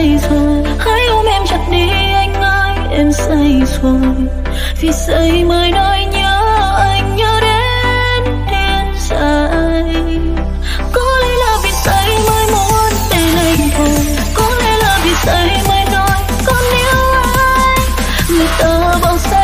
say rồi hãy ôm em chặt đi, anh ơi, em say rồi. Vì say mai nói nhớ anh, nhớ đến điên dại có lẽ là vì say mới muốn để anh thôi. Có lẽ là vì say mai nói, còn nếu anh người ta bảo xa.